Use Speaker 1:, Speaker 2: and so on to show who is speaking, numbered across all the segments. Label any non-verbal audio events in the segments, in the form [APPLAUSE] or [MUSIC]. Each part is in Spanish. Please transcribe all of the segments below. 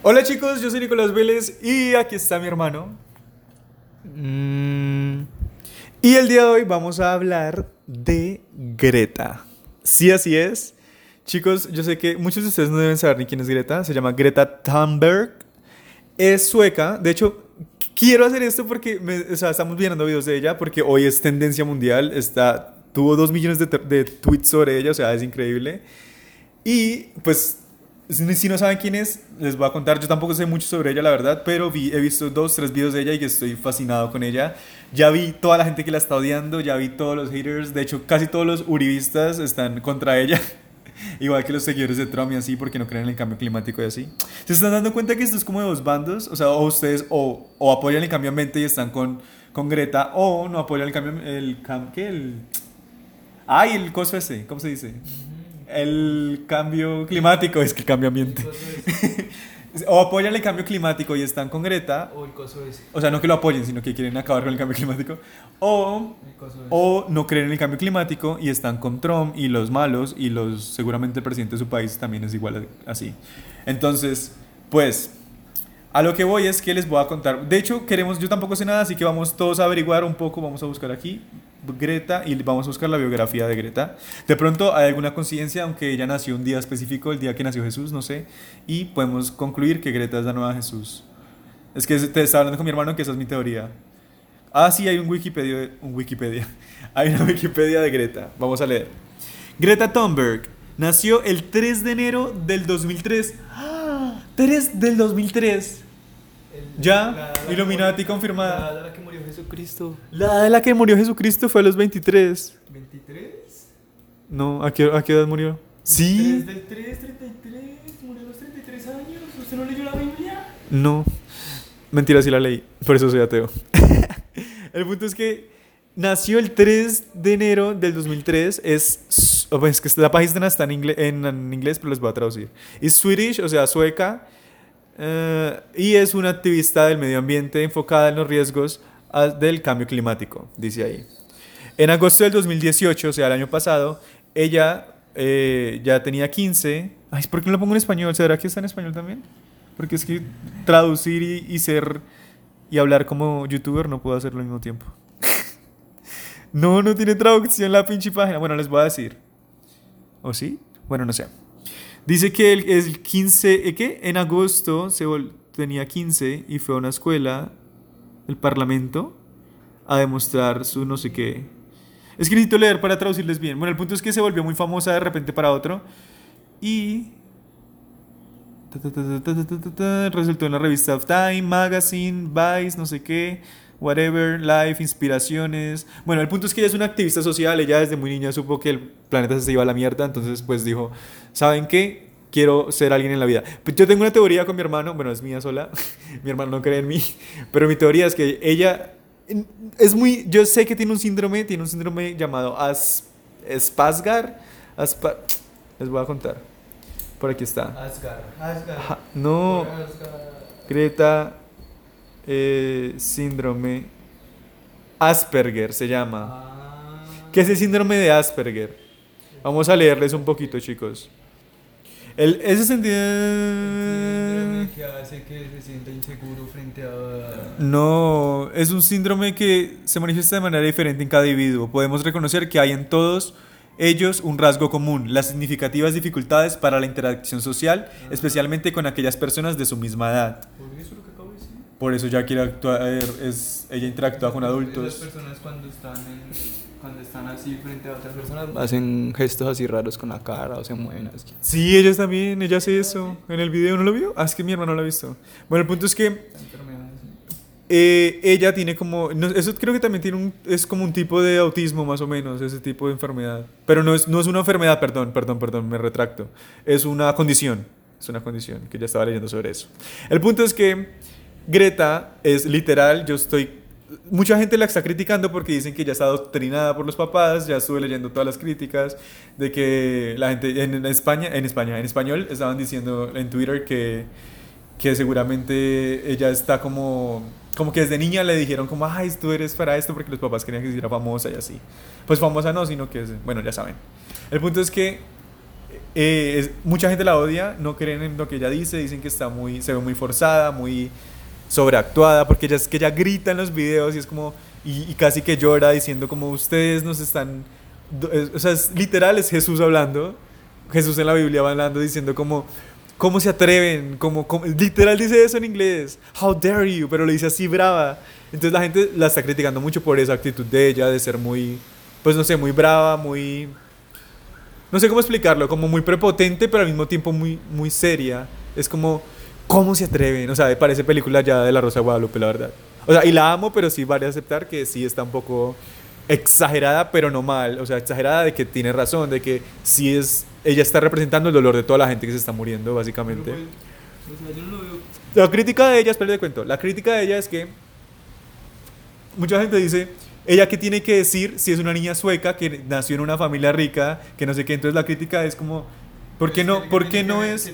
Speaker 1: Hola chicos, yo soy Nicolás Vélez y aquí está mi hermano. Mm. Y el día de hoy vamos a hablar de Greta. Sí, así es. Chicos, yo sé que muchos de ustedes no deben saber ni quién es Greta. Se llama Greta Thunberg. Es sueca. De hecho, quiero hacer esto porque o sea, estamos viendo videos de ella porque hoy es tendencia mundial. Está, tuvo dos millones de, de tweets sobre ella, o sea, es increíble. Y pues si no saben quién es, les voy a contar. Yo tampoco sé mucho sobre ella, la verdad, pero vi, he visto dos, tres videos de ella y estoy fascinado con ella. Ya vi toda la gente que la está odiando, ya vi todos los haters. De hecho, casi todos los uribistas están contra ella. [LAUGHS] Igual que los seguidores de Trump y así, porque no creen en el cambio climático y así. ¿Se están dando cuenta que esto es como de dos bandos? O sea, o ustedes o, o apoyan el cambio ambiente y están con, con Greta, o no apoyan el cambio. El, ¿Qué? El. Ay, el coso ese, ¿cómo se dice? El cambio climático, es que el cambio ambiente. [LAUGHS] o apoyan el cambio climático y están con Greta.
Speaker 2: O el coso ese.
Speaker 1: O sea, no que lo apoyen, sino que quieren acabar con el cambio climático. O, o no creen en el cambio climático y están con Trump y los malos y los seguramente el presidente de su país también es igual así. Entonces, pues a lo que voy es que les voy a contar. De hecho, queremos, yo tampoco sé nada, así que vamos todos a averiguar un poco, vamos a buscar aquí Greta y vamos a buscar la biografía de Greta. De pronto hay alguna coincidencia, aunque ella nació un día específico, el día que nació Jesús, no sé, y podemos concluir que Greta es la nueva Jesús. Es que te estaba hablando con mi hermano que esa es mi teoría. Ah, sí, hay un Wikipedia, un Wikipedia. [LAUGHS] Hay una Wikipedia de Greta. Vamos a leer. Greta Thunberg nació el 3 de enero del 2003. ¡Ah! 3 del 2003. ya, Illuminati confirmada.
Speaker 2: La, la que murió Jesucristo.
Speaker 1: La de la que murió Jesucristo fue a los 23.
Speaker 2: ¿23?
Speaker 1: No, ¿a qué, a qué edad murió? Sí.
Speaker 2: 3 del 3, 33. Murió a los 33 años. ¿Usted no leyó la Biblia?
Speaker 1: No. Mentira, sí la leí. Por eso soy ateo. [LAUGHS] el punto es que nació el 3 de enero del 2003. Es. Pues que la página está en inglés, en, en inglés, pero les voy a traducir. Es Swedish, o sea, sueca. Uh, y es una activista del medio ambiente enfocada en los riesgos del cambio climático, dice ahí. En agosto del 2018, o sea, el año pasado, ella eh, ya tenía 15. Ay, ¿por qué no lo pongo en español? ¿Será que está en español también? Porque es que traducir y, y ser y hablar como youtuber no puedo hacerlo al mismo tiempo. [LAUGHS] no, no tiene traducción la pinche página. Bueno, les voy a decir. ¿O sí? Bueno, no sé. Dice que el, el 15, ¿eh, ¿qué? En agosto tenía 15 y fue a una escuela el Parlamento a demostrar su no sé qué. Es que necesito leer para traducirles bien. Bueno, el punto es que se volvió muy famosa de repente para otro y resultó en la revista of Time, Magazine, Vice, no sé qué, whatever, Life, Inspiraciones. Bueno, el punto es que ella es una activista social, ella desde muy niña supo que el planeta se iba a la mierda, entonces pues dijo, ¿saben qué? Quiero ser alguien en la vida. Yo tengo una teoría con mi hermano, bueno, es mía sola, [LAUGHS] mi hermano no cree en mí, pero mi teoría es que ella es muy, yo sé que tiene un síndrome, tiene un síndrome llamado As, Spasgar, les voy a contar, por aquí está.
Speaker 2: Asgar, Asgar.
Speaker 1: no, Greta, eh, síndrome Asperger se llama. Ah. ¿Qué es el síndrome de Asperger? Vamos a leerles un poquito, chicos. El, ese sentido...
Speaker 2: que hace que se sienta inseguro frente a...
Speaker 1: No, es un síndrome que se manifiesta de manera diferente en cada individuo. Podemos reconocer que hay en todos ellos un rasgo común, las significativas dificultades para la interacción social, especialmente con aquellas personas de su misma edad.
Speaker 2: Por eso
Speaker 1: Por eso ya quiere actuar, es, ella interactúa con adultos.
Speaker 2: Las personas cuando están en cuando están así frente a otras personas, hacen gestos así raros con la cara o se mueven así.
Speaker 1: Sí, ellas también, ella hace eso. En el video no lo vio. Ah, es que mi hermano lo ha visto. Bueno, el punto es que eh, ella tiene como, eso creo que también tiene un, es como un tipo de autismo más o menos, ese tipo de enfermedad. Pero no es, no es una enfermedad, perdón, perdón, perdón, me retracto. Es una condición, es una condición que ya estaba leyendo sobre eso. El punto es que Greta es literal, yo estoy mucha gente la está criticando porque dicen que ya está adoctrinada por los papás, ya estuve leyendo todas las críticas de que la gente en, España, en España, en español estaban diciendo en Twitter que, que seguramente ella está como como que desde niña le dijeron como, ay, tú eres para esto porque los papás querían que fuera famosa y así. Pues famosa no, sino que, bueno, ya saben. El punto es que eh, es- mucha gente la odia, no creen en lo que ella dice, dicen que está muy, se ve muy forzada, muy sobreactuada, porque ella es que ella grita en los videos y es como, y, y casi que llora diciendo como ustedes nos están, o sea, es, literal es Jesús hablando, Jesús en la Biblia hablando diciendo como, ¿cómo se atreven? Como, como- literal dice eso en inglés, how dare you, pero lo dice así brava. Entonces la gente la está criticando mucho por esa actitud de ella, de ser muy, pues no sé, muy brava, muy no sé cómo explicarlo, como muy prepotente, pero al mismo tiempo muy, muy seria. Es como, ¿cómo se atreven? O sea, parece película ya de La Rosa de Guadalupe, la verdad. O sea, y la amo, pero sí vale aceptar que sí está un poco exagerada, pero no mal. O sea, exagerada de que tiene razón, de que sí es, ella está representando el dolor de toda la gente que se está muriendo, básicamente.
Speaker 2: Pues, o sea, yo no lo veo.
Speaker 1: La crítica de ella, espera, te cuento. La crítica de ella es que mucha gente dice, ella qué tiene que decir si es una niña sueca que nació en una familia rica, que no sé qué. Entonces la crítica es como, ¿por qué no, ¿por qué no es?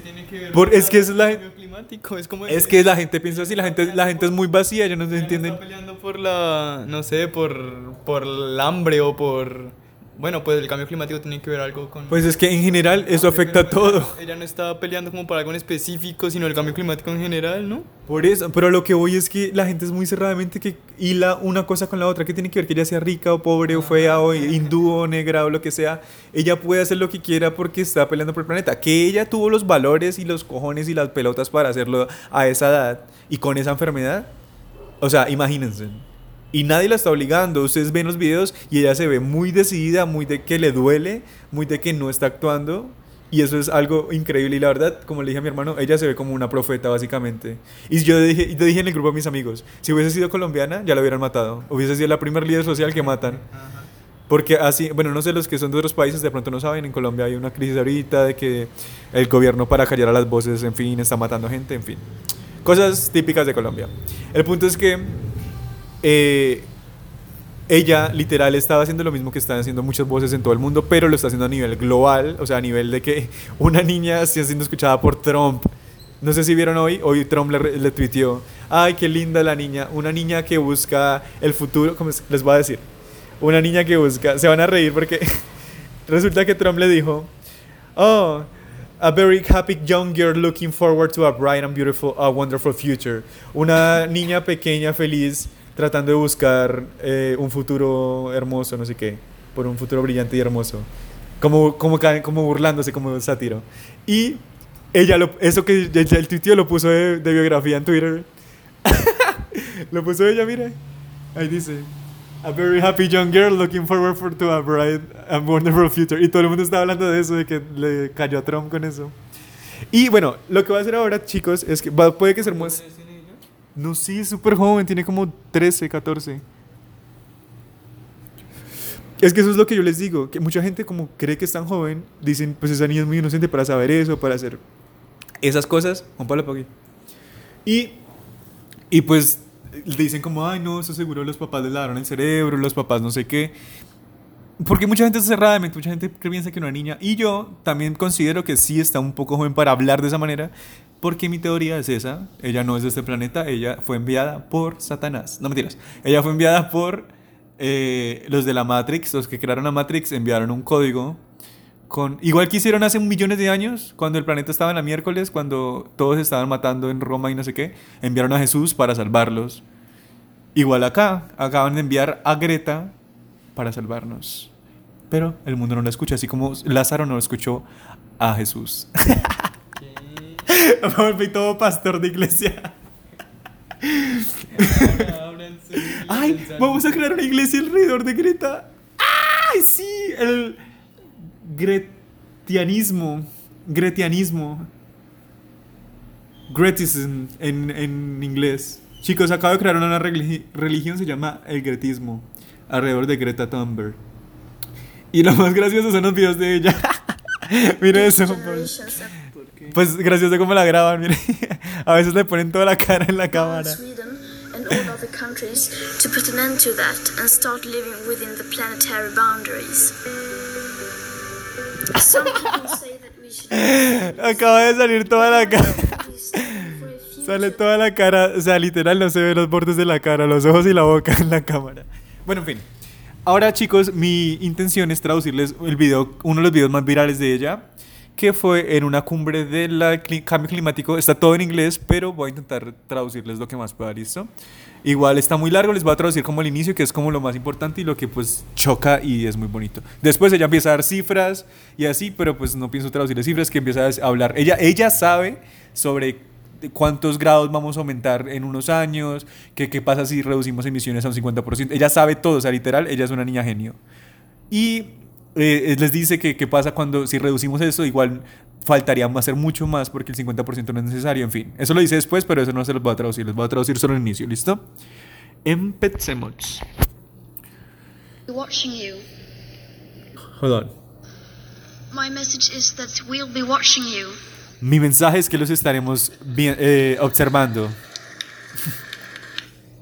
Speaker 1: por- es que es la-
Speaker 2: climático, es como
Speaker 1: Es que la gente piensa así, la gente, la gente es muy vacía, ellos no se entienden.
Speaker 2: peleando por la, no sé, por, por el hambre o por... Bueno, pues el cambio climático tiene que ver algo con...
Speaker 1: Pues es que en general eso afecta a todo.
Speaker 2: Ella no está peleando como por algo en específico, sino el cambio climático en general, ¿no?
Speaker 1: Por eso, pero lo que voy es que la gente es muy cerradamente que hila una cosa con la otra. que tiene que ver que ella sea rica o pobre o fea o hindú o negra o lo que sea? Ella puede hacer lo que quiera porque está peleando por el planeta. Que ella tuvo los valores y los cojones y las pelotas para hacerlo a esa edad y con esa enfermedad. O sea, imagínense. Y nadie la está obligando. Ustedes ven los videos y ella se ve muy decidida, muy de que le duele, muy de que no está actuando. Y eso es algo increíble. Y la verdad, como le dije a mi hermano, ella se ve como una profeta, básicamente. Y yo dije, yo dije en el grupo a mis amigos, si hubiese sido colombiana, ya la hubieran matado. Hubiese sido la primer líder social que matan. Porque así, bueno, no sé, los que son de otros países de pronto no saben, en Colombia hay una crisis ahorita de que el gobierno para callar a las voces, en fin, está matando gente, en fin. Cosas típicas de Colombia. El punto es que eh, ella literal estaba haciendo lo mismo que están haciendo muchas voces en todo el mundo, pero lo está haciendo a nivel global, o sea, a nivel de que [LAUGHS] una niña está siendo escuchada por Trump. No sé si vieron hoy, hoy Trump le, le ay, qué linda la niña, una niña que busca el futuro, ¿cómo es? les voy a decir? Una niña que busca, se van a reír porque [LAUGHS] resulta que Trump le dijo, oh, a very happy young girl looking forward to a bright and beautiful, a wonderful future. Una niña pequeña, feliz, tratando de buscar eh, un futuro hermoso, no sé qué, por un futuro brillante y hermoso. Como, como, como burlándose, como sátiro. Y ella, lo, eso que el, el tuiteo lo puso de, de biografía en Twitter. [LAUGHS] lo puso ella, mira. Ahí dice. A very happy young girl looking forward for to a bright and wonderful future. Y todo el mundo está hablando de eso, de que le cayó a Trump con eso. Y bueno, lo que voy a hacer ahora, chicos, es que va- puede que ser más... No, sí, es súper joven, tiene como 13, 14. Es que eso es lo que yo les digo, que mucha gente como cree que es tan joven, dicen, pues esa niña es muy inocente para saber eso, para hacer esas cosas. Juan Pablo, pa' aquí. Y, y pues dicen como, ay no, eso seguro los papás les lavaron el cerebro, los papás no sé qué. Porque mucha gente es cerrada mucha gente piensa que una niña. Y yo también considero que sí está un poco joven para hablar de esa manera. Porque mi teoría es esa. Ella no es de este planeta. Ella fue enviada por Satanás. No mentiras. Ella fue enviada por eh, los de la Matrix. Los que crearon la Matrix enviaron un código. Con, igual que hicieron hace millones de años, cuando el planeta estaba en la miércoles, cuando todos estaban matando en Roma y no sé qué, enviaron a Jesús para salvarlos. Igual acá, acaban de enviar a Greta para salvarnos. Pero el mundo no la escucha, así como Lázaro no escuchó a Jesús. [LAUGHS] Me volví todo pastor de iglesia. Ay, vamos a crear una iglesia alrededor de Greta. Ay, sí, el gretianismo. Gretianismo. Gretism en, en inglés. Chicos, acabo de crear una religi- religión, se llama el gretismo. Alrededor de Greta Thunberg. Y lo más gracioso son los videos de ella. [LAUGHS] Mira eso. pues. Pues gracioso cómo la graban, mire. [LAUGHS] A veces le ponen toda la cara en la cámara.
Speaker 3: Sweden and all other countries to put an end to that and start living within the planetary boundaries. Some people say that we should [LAUGHS]
Speaker 1: Acaba de salir toda la cara.
Speaker 3: a
Speaker 1: Sale toda la cara, o sea, literal no se ve los bordes de la cara, los ojos y la boca en la cámara. Bueno, en fin. Ahora, chicos, mi intención es traducirles el video, uno de los videos más virales de ella, que fue en una cumbre del cambio climático. Está todo en inglés, pero voy a intentar traducirles lo que más pueda, ¿listo? Igual está muy largo, les voy a traducir como el inicio, que es como lo más importante y lo que pues choca y es muy bonito. Después ella empieza a dar cifras y así, pero pues no pienso traducirle cifras, que empieza a hablar. Ella, ella sabe sobre cuántos grados vamos a aumentar en unos años, que qué pasa si reducimos emisiones a un 50%. Ella sabe todo, o sea, literal, ella es una niña genio. Y eh, les dice que qué pasa cuando si reducimos eso, igual faltaría hacer mucho más porque el 50% no es necesario, en fin. Eso lo dice después, pero eso no se los voy a traducir, les voy a traducir solo el inicio, ¿listo? Empecemos.
Speaker 3: Watching you.
Speaker 1: Hold on.
Speaker 3: My message is that we'll be watching you.
Speaker 1: Mi mensaje es que los estaremos bien, eh, observando.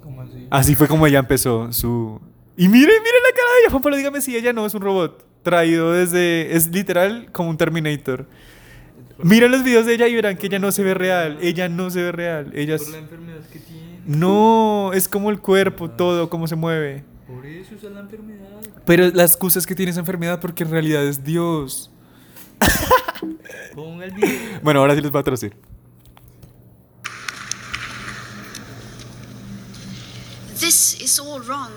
Speaker 2: ¿Cómo así?
Speaker 1: Así fue como ella empezó su... Y mire, mire la cara de ella, Juan Pablo, dígame si ella no es un robot. Traído desde... Es literal como un Terminator. Miren los videos de ella y verán que ella no se ve real. Ella no se ve real. Ella es...
Speaker 2: Por la enfermedad que tiene.
Speaker 1: No, es como el cuerpo, todo, cómo se mueve.
Speaker 2: Por eso es la enfermedad.
Speaker 1: Pero la excusa es que tiene esa enfermedad porque en realidad es Dios. [LAUGHS]
Speaker 2: Ponga el video.
Speaker 1: Bueno, ahora sí les voy a traducir.
Speaker 3: This is all wrong.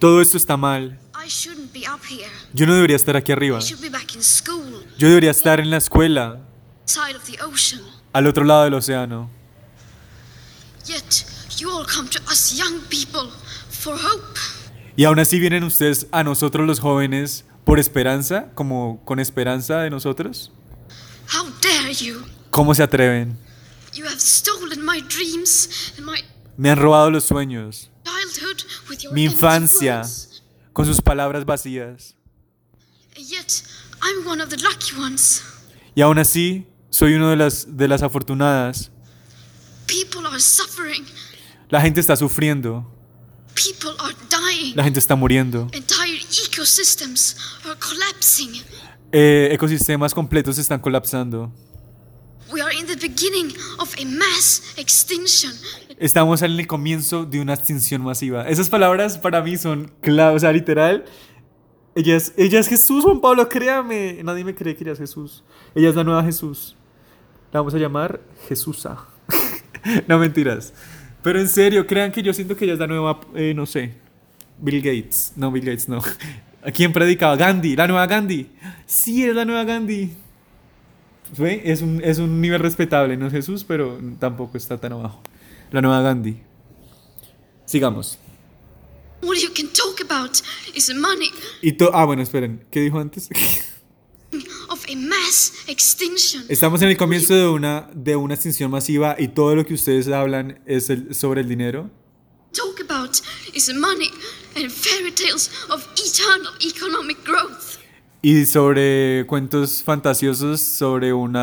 Speaker 1: Todo esto está mal.
Speaker 3: I shouldn't be up here.
Speaker 1: Yo no debería estar aquí arriba.
Speaker 3: I should be back in school,
Speaker 1: Yo debería estar en la escuela,
Speaker 3: side of the ocean.
Speaker 1: al otro lado del océano.
Speaker 3: Yet you all come to us young people for hope.
Speaker 1: Y aún así vienen ustedes a nosotros los jóvenes por esperanza, como con esperanza de nosotros.
Speaker 3: How dare you?
Speaker 1: ¿Cómo se atreven?
Speaker 3: You have stolen my dreams and my
Speaker 1: Me han robado los sueños,
Speaker 3: childhood with your
Speaker 1: mi infancia,
Speaker 3: words.
Speaker 1: con sus palabras vacías.
Speaker 3: Yet I'm one of the lucky ones.
Speaker 1: Y aún así soy uno de las, de las afortunadas.
Speaker 3: People are suffering.
Speaker 1: La gente está sufriendo,
Speaker 3: People are dying.
Speaker 1: la gente está muriendo.
Speaker 3: Ecosystems are collapsing.
Speaker 1: Eh, ecosistemas completos están colapsando.
Speaker 3: We are in the beginning of a mass extinction.
Speaker 1: Estamos en el comienzo de una extinción masiva. Esas palabras para mí son clave, o sea, literal. Ella es, ella es Jesús, Juan Pablo, créame. Nadie me cree que ella es Jesús. Ella es la nueva Jesús. La vamos a llamar Jesusa. [LAUGHS] no mentiras. Pero en serio, crean que yo siento que ella es la nueva, eh, no sé, Bill Gates. No, Bill Gates no. ¿A quién predicaba? Gandhi, la nueva Gandhi. Sí, es la nueva Gandhi. ¿Ve? Es un, es un nivel respetable, no es Jesús, pero tampoco está tan abajo. La nueva Gandhi. Sigamos.
Speaker 3: All you can talk about is money
Speaker 1: Y to- ah, bueno, esperen. ¿Qué dijo antes? [LAUGHS]
Speaker 3: of a mass extinction.
Speaker 1: Estamos en el comienzo de una, de una extinción masiva y todo lo que ustedes hablan es el- sobre el dinero.
Speaker 3: Talk about is money and fairy tales of eternal economic growth.
Speaker 1: Y sobre cuentos fantasiosos sobre un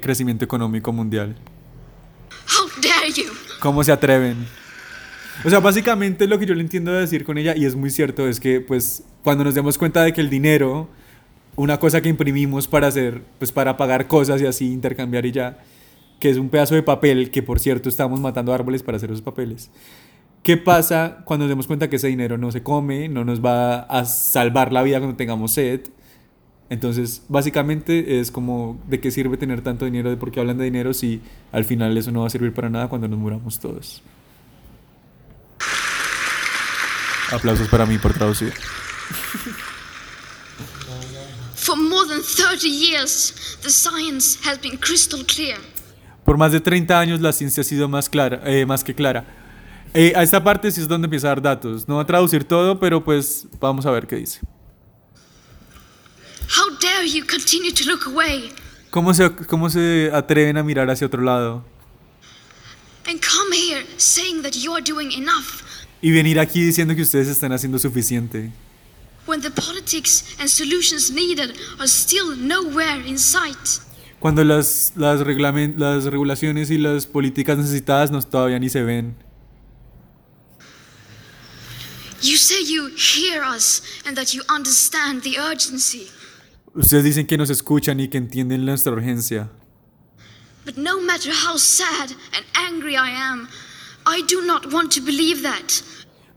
Speaker 1: crecimiento económico mundial.
Speaker 3: How dare you?
Speaker 1: ¿Cómo se atreven? O sea, básicamente lo que yo le entiendo de decir con ella, y es muy cierto, es que pues cuando nos demos cuenta de que el dinero, una cosa que imprimimos para hacer, pues para pagar cosas y así intercambiar y ya, que es un pedazo de papel, que por cierto estamos matando árboles para hacer esos papeles. ¿Qué pasa cuando nos demos cuenta que ese dinero no se come, no nos va a salvar la vida cuando tengamos sed? Entonces, básicamente es como, ¿de qué sirve tener tanto dinero? ¿De por qué hablan de dinero si al final eso no va a servir para nada cuando nos muramos todos? Aplausos para mí por traducir.
Speaker 3: For more than 30 years, the science has been crystal clear.
Speaker 1: Por más de 30 años la ciencia ha sido más clara, eh, más que clara. Eh, a esta parte sí es donde empieza a dar datos. No va a traducir todo, pero pues vamos a ver qué dice.
Speaker 3: How dare you continue to look away
Speaker 1: ¿Cómo se, cómo se atreven a mirar hacia otro lado?
Speaker 3: and come here saying that you are doing enough
Speaker 1: Y venir aquí diciendo que ustedes están haciendo suficiente.
Speaker 3: when the politics and solutions needed are still nowhere in sight?
Speaker 1: Cuando las, las, las regulaciones y las políticas necesitadas no, todavía ni se ven.
Speaker 3: You say you hear us and that you understand the urgency.
Speaker 1: Ustedes dicen que nos escuchan y que entienden nuestra urgencia.
Speaker 3: But no matter how sad and angry I am, I do not want to believe that.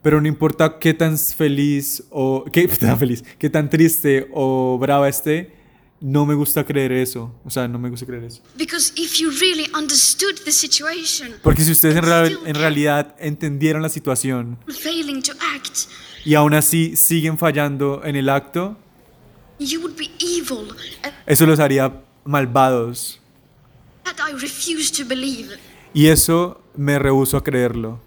Speaker 1: Pero no importa qué tan feliz o qué [LAUGHS] tan feliz, qué tan triste o brava esté, no me gusta creer eso. O sea, no me gusta creer eso.
Speaker 3: Because if you really understood the situation,
Speaker 1: Porque si ustedes en, real- en realidad entendieron la situación
Speaker 3: failing to act,
Speaker 1: y aún así siguen fallando en el acto,
Speaker 3: you would be evil. And
Speaker 1: eso los haría malvados.
Speaker 3: that I refuse to believe.
Speaker 1: Y eso me rehuso a creerlo.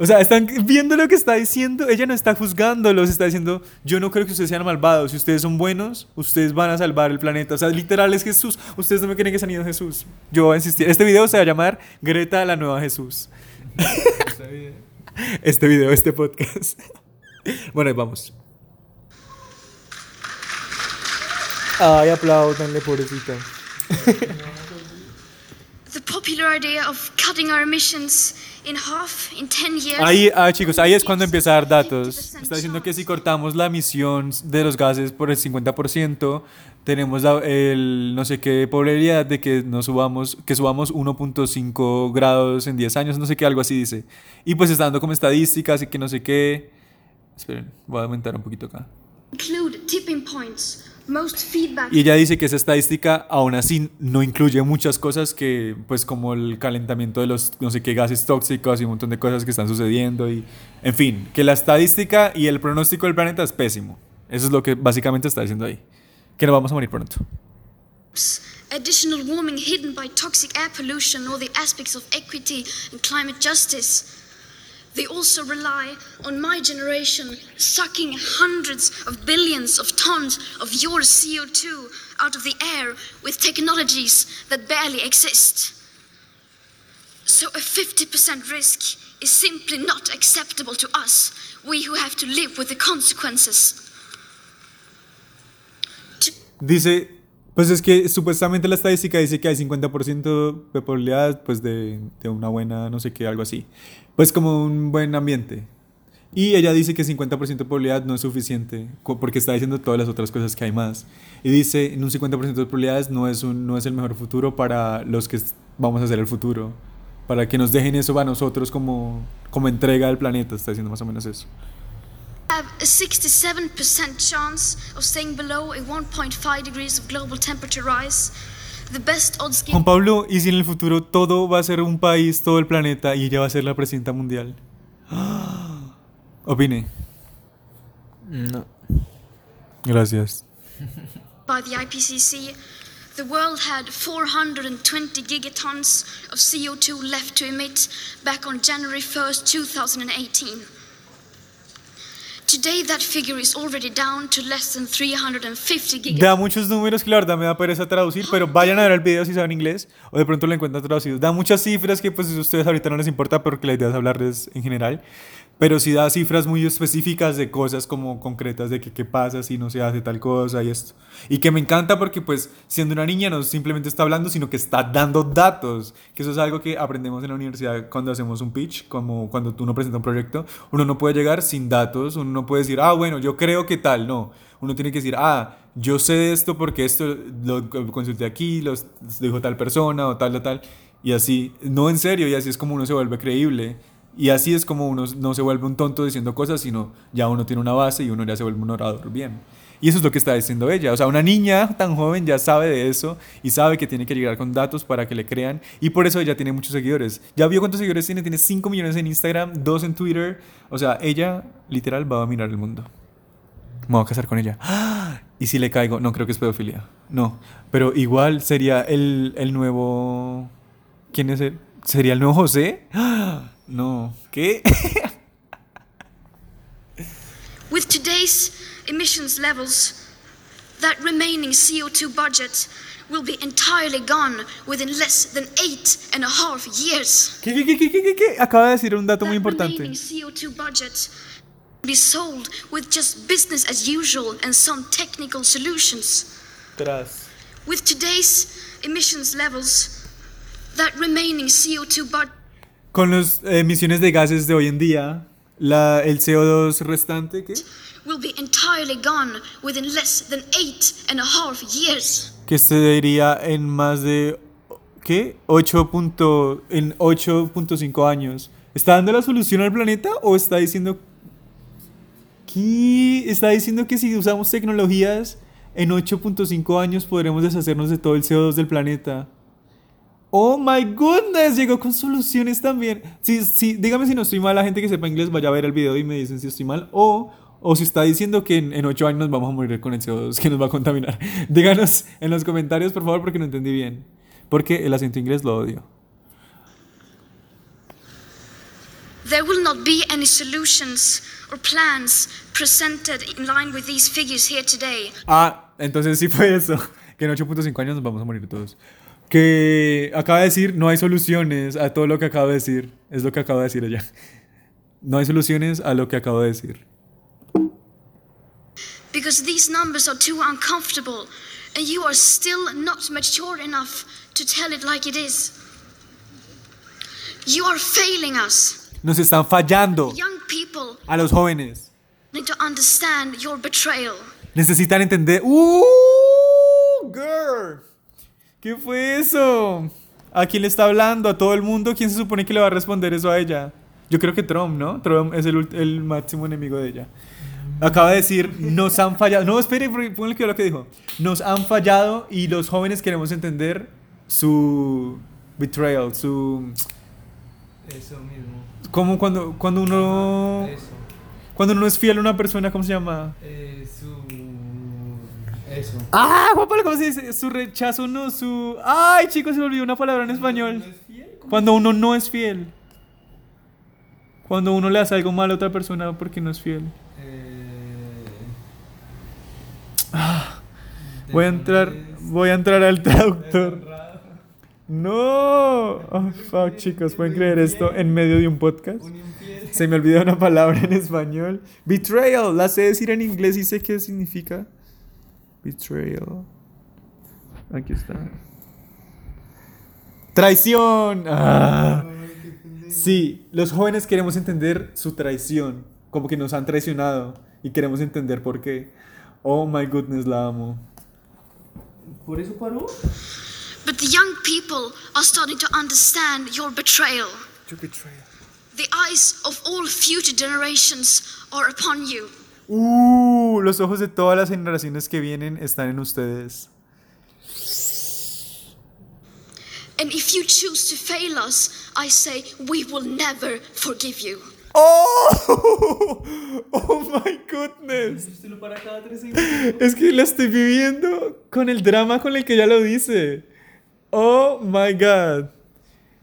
Speaker 1: O sea, están viendo lo que está diciendo. Ella no está juzgándolos, está diciendo, yo no creo que ustedes sean malvados. Si ustedes son buenos, ustedes van a salvar el planeta. O sea, literal es Jesús. Ustedes no me creen que sean hijos de Jesús. Yo voy a insistir. Este video se va a llamar Greta la nueva Jesús. [LAUGHS] Este video, este podcast. [LAUGHS] Bueno, ahí vamos. Ay, apláudanle, pobrecita. [LAUGHS]
Speaker 3: Popular idea of cutting our emissions in half in 10 years.
Speaker 1: Ahí, ah, chicos, ahí es cuando empieza a dar datos.
Speaker 3: 50%
Speaker 1: Está diciendo que si cortamos la emisión de los gases por el 50%, tenemos la- el no sé qué probabilidad de que nos subamos, que subamos 1.5 grados en 10 años, no sé qué, algo así dice. Y pues está dando como estadísticas y que no sé qué. Esperen, voy a aumentar un poquito acá.
Speaker 3: include tipping points. Most feedback
Speaker 1: Y ella dice que esa estadística aún así no incluye muchas cosas que, pues como el calentamiento de los no sé qué gases tóxicos y un montón de cosas que están sucediendo y, en fin, que la estadística y el pronóstico del planeta es pésimo. Eso es lo que básicamente está diciendo ahí. Que nos vamos a morir pronto.
Speaker 3: additional warming hidden by toxic air pollution or the aspects of equity and climate justice. They also rely on my generation sucking hundreds of billions of tons of your CO2 out of the air with technologies that barely exist. So a 50% risk is simply not acceptable to us, we who have to live with the consequences.
Speaker 1: Dice, pues es que supuestamente la estadística dice que hay 50% de probabilidad pues de, de una buena, no sé qué, algo así. Pues como un buen ambiente. Y ella dice que 50% de probabilidad no es suficiente, porque está diciendo todas las otras cosas que hay más. Y dice, en un 50% de probabilidades no es, un, no es el mejor futuro para los que vamos a hacer el futuro. Para que nos dejen eso a nosotros como, como entrega al planeta, está diciendo más o menos eso.
Speaker 3: Have a 67% chance of staying below a 1.5 degrees of global temperature rise. The best odds
Speaker 1: Juan
Speaker 3: given
Speaker 1: Pablo, ¿y si en el futuro todo va a ser un país, todo el planeta, y ella va a ser la presidenta mundial? [GASPS] Opine.
Speaker 2: No.
Speaker 1: Gracias.
Speaker 3: by the IPCC, the world had 420 gigatons of CO2 left to emit back on January 1st, 2018.
Speaker 1: Da muchos números que la verdad me da pereza traducir, pero vayan a ver el video si saben inglés o de pronto lo encuentran traducido. Da muchas cifras que pues a ustedes ahorita no les importa porque la idea es hablarles en general. Pero sí da cifras muy específicas de cosas como concretas de que qué pasa si no se hace tal cosa y esto. Y que me encanta porque pues siendo una niña no simplemente está hablando, sino que está dando datos. Que eso es algo que aprendemos en la universidad cuando hacemos un pitch, como cuando tú no presentas un proyecto. Uno no puede llegar sin datos, uno no puede decir, ah, bueno, yo creo que tal, no. Uno tiene que decir, ah, yo sé esto porque esto lo consulté aquí, lo dijo tal persona o tal, o tal. Y así, no en serio, y así es como uno se vuelve creíble. Y así es como uno no se vuelve un tonto diciendo cosas, sino ya uno tiene una base y uno ya se vuelve un orador bien. Y eso es lo que está diciendo ella. O sea, una niña tan joven ya sabe de eso y sabe que tiene que llegar con datos para que le crean. Y por eso ella tiene muchos seguidores. ¿Ya vio cuántos seguidores tiene? Tiene 5 millones en Instagram, 2 en Twitter. O sea, ella literal va a dominar el mundo. Me voy a casar con ella. [GASPS] ¿Y si le caigo? No, creo que es pedofilia. No. Pero igual sería el, el nuevo... ¿Quién es él? ¿Sería el nuevo José? ¡Ah! [GASPS] No. ¿Qué? [LAUGHS]
Speaker 3: With today's emissions levels, that remaining CO2 budget will be entirely gone within less than eight and a half years.
Speaker 1: ¿Qué, qué, qué, qué, qué, qué? Acaba de decir un dato muy importante.
Speaker 3: remaining CO2 budget be sold with just business as usual and some technical solutions.
Speaker 1: Tras.
Speaker 3: With today's emissions levels, that remaining CO2 budget
Speaker 1: Con las eh, emisiones de gases de hoy en día, la, el CO2 restante, ¿qué?
Speaker 3: will be entirely gone within less than eight and a half years.
Speaker 1: Que se diría en más de, ¿qué? 8 punto, en 8.5 años. ¿Está dando la solución al planeta o está diciendo... ¿Qué? Está diciendo que si usamos tecnologías en 8.5 años podremos deshacernos de todo el CO2 del planeta. Oh my goodness, llegó con soluciones también. Sí, sí, dígame si no estoy mal, la gente que sepa inglés vaya a ver el video y me dicen si estoy mal. O, o si está diciendo que en, en 8 años nos vamos a morir con el CO2 que nos va a contaminar. [LAUGHS] Díganos en los comentarios, por favor, porque no entendí bien. Porque el acento inglés lo odio.
Speaker 3: There will not be any solutions or plans presented in line with these figures here today.
Speaker 1: Ah, entonces sí fue eso. [LAUGHS] Que en 8.5 años nos vamos a morir todos. Que acaba de decir, no hay soluciones a todo lo que acabo de decir. Es lo que acaba de decir ella. No hay soluciones a lo que acabo de decir.
Speaker 3: Because these numbers are too uncomfortable and you are still not mature enough to tell it like it is. You are failing us.
Speaker 1: Nos están fallando
Speaker 3: Young people
Speaker 1: a los jóvenes.
Speaker 3: need to understand your betrayal.
Speaker 1: Necesitan entender. ¡Uh! Girl. ¿Qué fue eso? ¿A quién le está hablando? ¿A todo el mundo? ¿Quién se supone que le va a responder eso a ella? Yo creo que Trump, ¿no? Trump es el, el máximo enemigo de ella. Acaba de decir, nos han fallado. No, espere, ponle que lo que dijo. Nos han fallado y los jóvenes queremos entender su betrayal, su...
Speaker 2: Eso mismo.
Speaker 1: Como cuando, cuando uno...
Speaker 2: Eso.
Speaker 1: Cuando uno es fiel a una persona, ¿cómo se llama?
Speaker 2: Eh. Eso.
Speaker 1: Ah, Juan Pablo, ¿cómo se dice? Su rechazo, no, su... Ay, chicos, se me olvidó una palabra en español. Cuando uno no es fiel. Cuando uno le hace algo malo a otra persona porque no es fiel.
Speaker 2: Eh,
Speaker 1: Voy a entrar, voy a entrar al traductor. No. Oh, fuck, chicos, ¿pueden creer esto en medio de un podcast? Se me olvidó una palabra en español. Betrayal, la sé decir en inglés y sé qué significa. Betrayal. Aquí está. Traición. Ah. Sí, los jóvenes queremos entender su traición, como que nos han traicionado y queremos entender por qué. Oh my goodness, la amo.
Speaker 2: ¿Por eso paró?
Speaker 3: But the young people are starting to understand your betrayal. The eyes of all future generations are upon you.
Speaker 1: Uh, los ojos de todas las generaciones que vienen están en ustedes.
Speaker 3: And if you choose to fail us, I say we will never forgive you.
Speaker 1: Oh, [LAUGHS] oh my goodness. Es que la estoy viviendo con el drama con el que ella lo dice. Oh my god.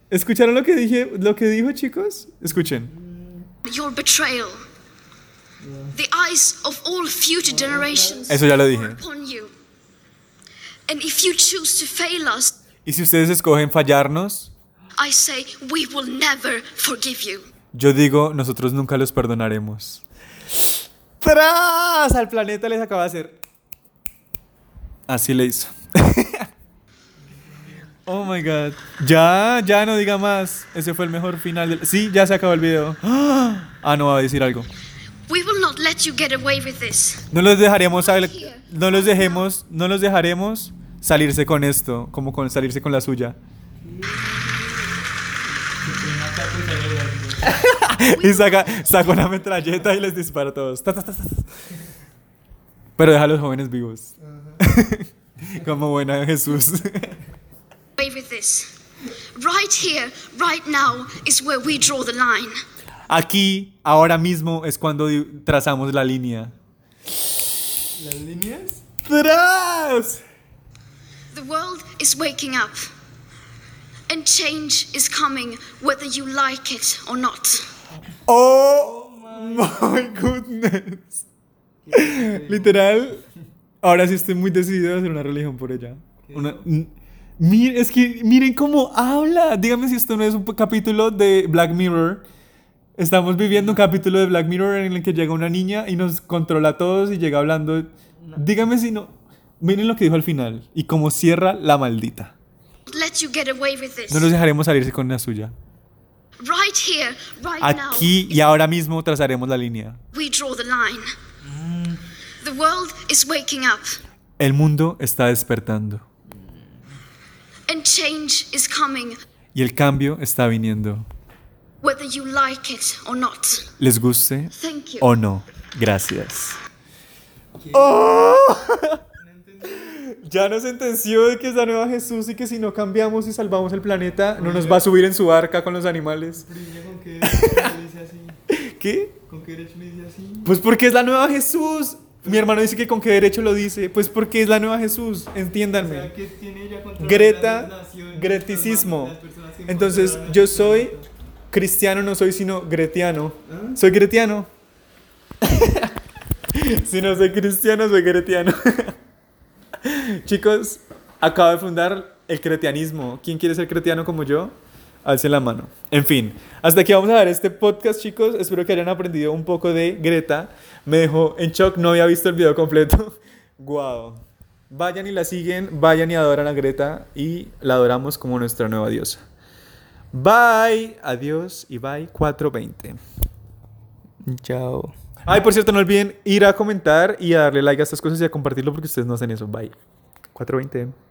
Speaker 1: ¿Escucharon lo que dije, lo que dijo, chicos? Escuchen.
Speaker 3: Your betrayal. The eyes of all future generations
Speaker 1: Eso ya lo dije.
Speaker 3: upon you. And if you choose to fail us,
Speaker 1: Y si ustedes escogen fallarnos,
Speaker 3: I say we will never forgive you.
Speaker 1: yo digo, nosotros nunca los perdonaremos. ¡Tras! Al planeta les acaba de hacer. Así le hizo. [LAUGHS] oh my god. Ya, ya no diga más. Ese fue el mejor final del. Sí, ya se acabó el video. [GASPS] Ah, no va a decir algo.
Speaker 3: We will not let you get away with this.
Speaker 1: No los dejaremos sal- no los dejemos, no los dejaremos salirse con esto, como con salirse con la suya. [LAUGHS] y saca, saca una metralleta y les dispara a todos. Pero deja a los jóvenes vivos. [LAUGHS] como buena Jesús.
Speaker 3: Away with this. Right here, right now, is where we draw the line.
Speaker 1: Aquí, ahora mismo, es cuando trazamos la línea.
Speaker 2: ¿Las líneas?
Speaker 1: ¡Tras!
Speaker 3: The world is waking up. And change is coming whether you like it or not.
Speaker 1: Oh my goodness. Literal. Ahora sí estoy muy decidido a hacer una religión por ella. Una, es que miren cómo habla. Dígame si esto no es un capítulo de Black Mirror. Estamos viviendo un capítulo de Black Mirror en el que llega una niña y nos controla a todos y llega hablando. Dígame si no. Miren lo que dijo al final y cómo cierra la maldita.
Speaker 3: Let you get away with this.
Speaker 1: No nos dejaremos salirse con la suya.
Speaker 3: Right here, right now,
Speaker 1: Aquí y ahora mismo trazaremos la línea.
Speaker 3: we draw the line. The world is waking up.
Speaker 1: El mundo está despertando.
Speaker 3: And change is coming
Speaker 1: Y el cambio está viniendo.
Speaker 3: Whether you like it or not.
Speaker 1: Les guste
Speaker 3: Thank you.
Speaker 1: o no. Gracias.
Speaker 2: No [LAUGHS]
Speaker 1: ya nos sentenció de que es la nueva Jesús y que si no cambiamos y salvamos el planeta, no nos va a subir en su barca con los animales.
Speaker 2: Pero ¿y ella con qué derecho le dice así? [LAUGHS]
Speaker 1: ¿Qué?
Speaker 2: ¿Con qué derecho le dice así?
Speaker 1: Pues porque es la nueva Jesús. Mi hermano dice que con qué derecho lo dice. Pues porque es la nueva Jesús.
Speaker 2: O
Speaker 1: Entiéndanme.
Speaker 2: sea, ¿qué tiene ella contra
Speaker 1: Greta, greticismo. Entonces, yo soy
Speaker 2: planeta?
Speaker 1: Cristiano, no soy sino gretiano.
Speaker 2: ¿Ah?
Speaker 1: Soy gretiano. [LAUGHS] si no soy cristiano, soy gretiano. [LAUGHS] Chicos, acabo de fundar el cretianismo. ¿Quién quiere ser cretiano como yo? Alce la mano. En fin, hasta aquí vamos a dar este podcast, chicos. Espero que hayan aprendido un poco de Greta. Me dejó en shock, no había visto el video completo. [LAUGHS] Guau. Vayan y la siguen, vayan y adoran a Greta y la adoramos como nuestra nueva diosa. Bye, adiós y bye 420.
Speaker 2: Chao.
Speaker 1: Ay, por cierto, no olviden ir a comentar y a darle like a estas cosas y a compartirlo porque ustedes no hacen eso. Bye. 420.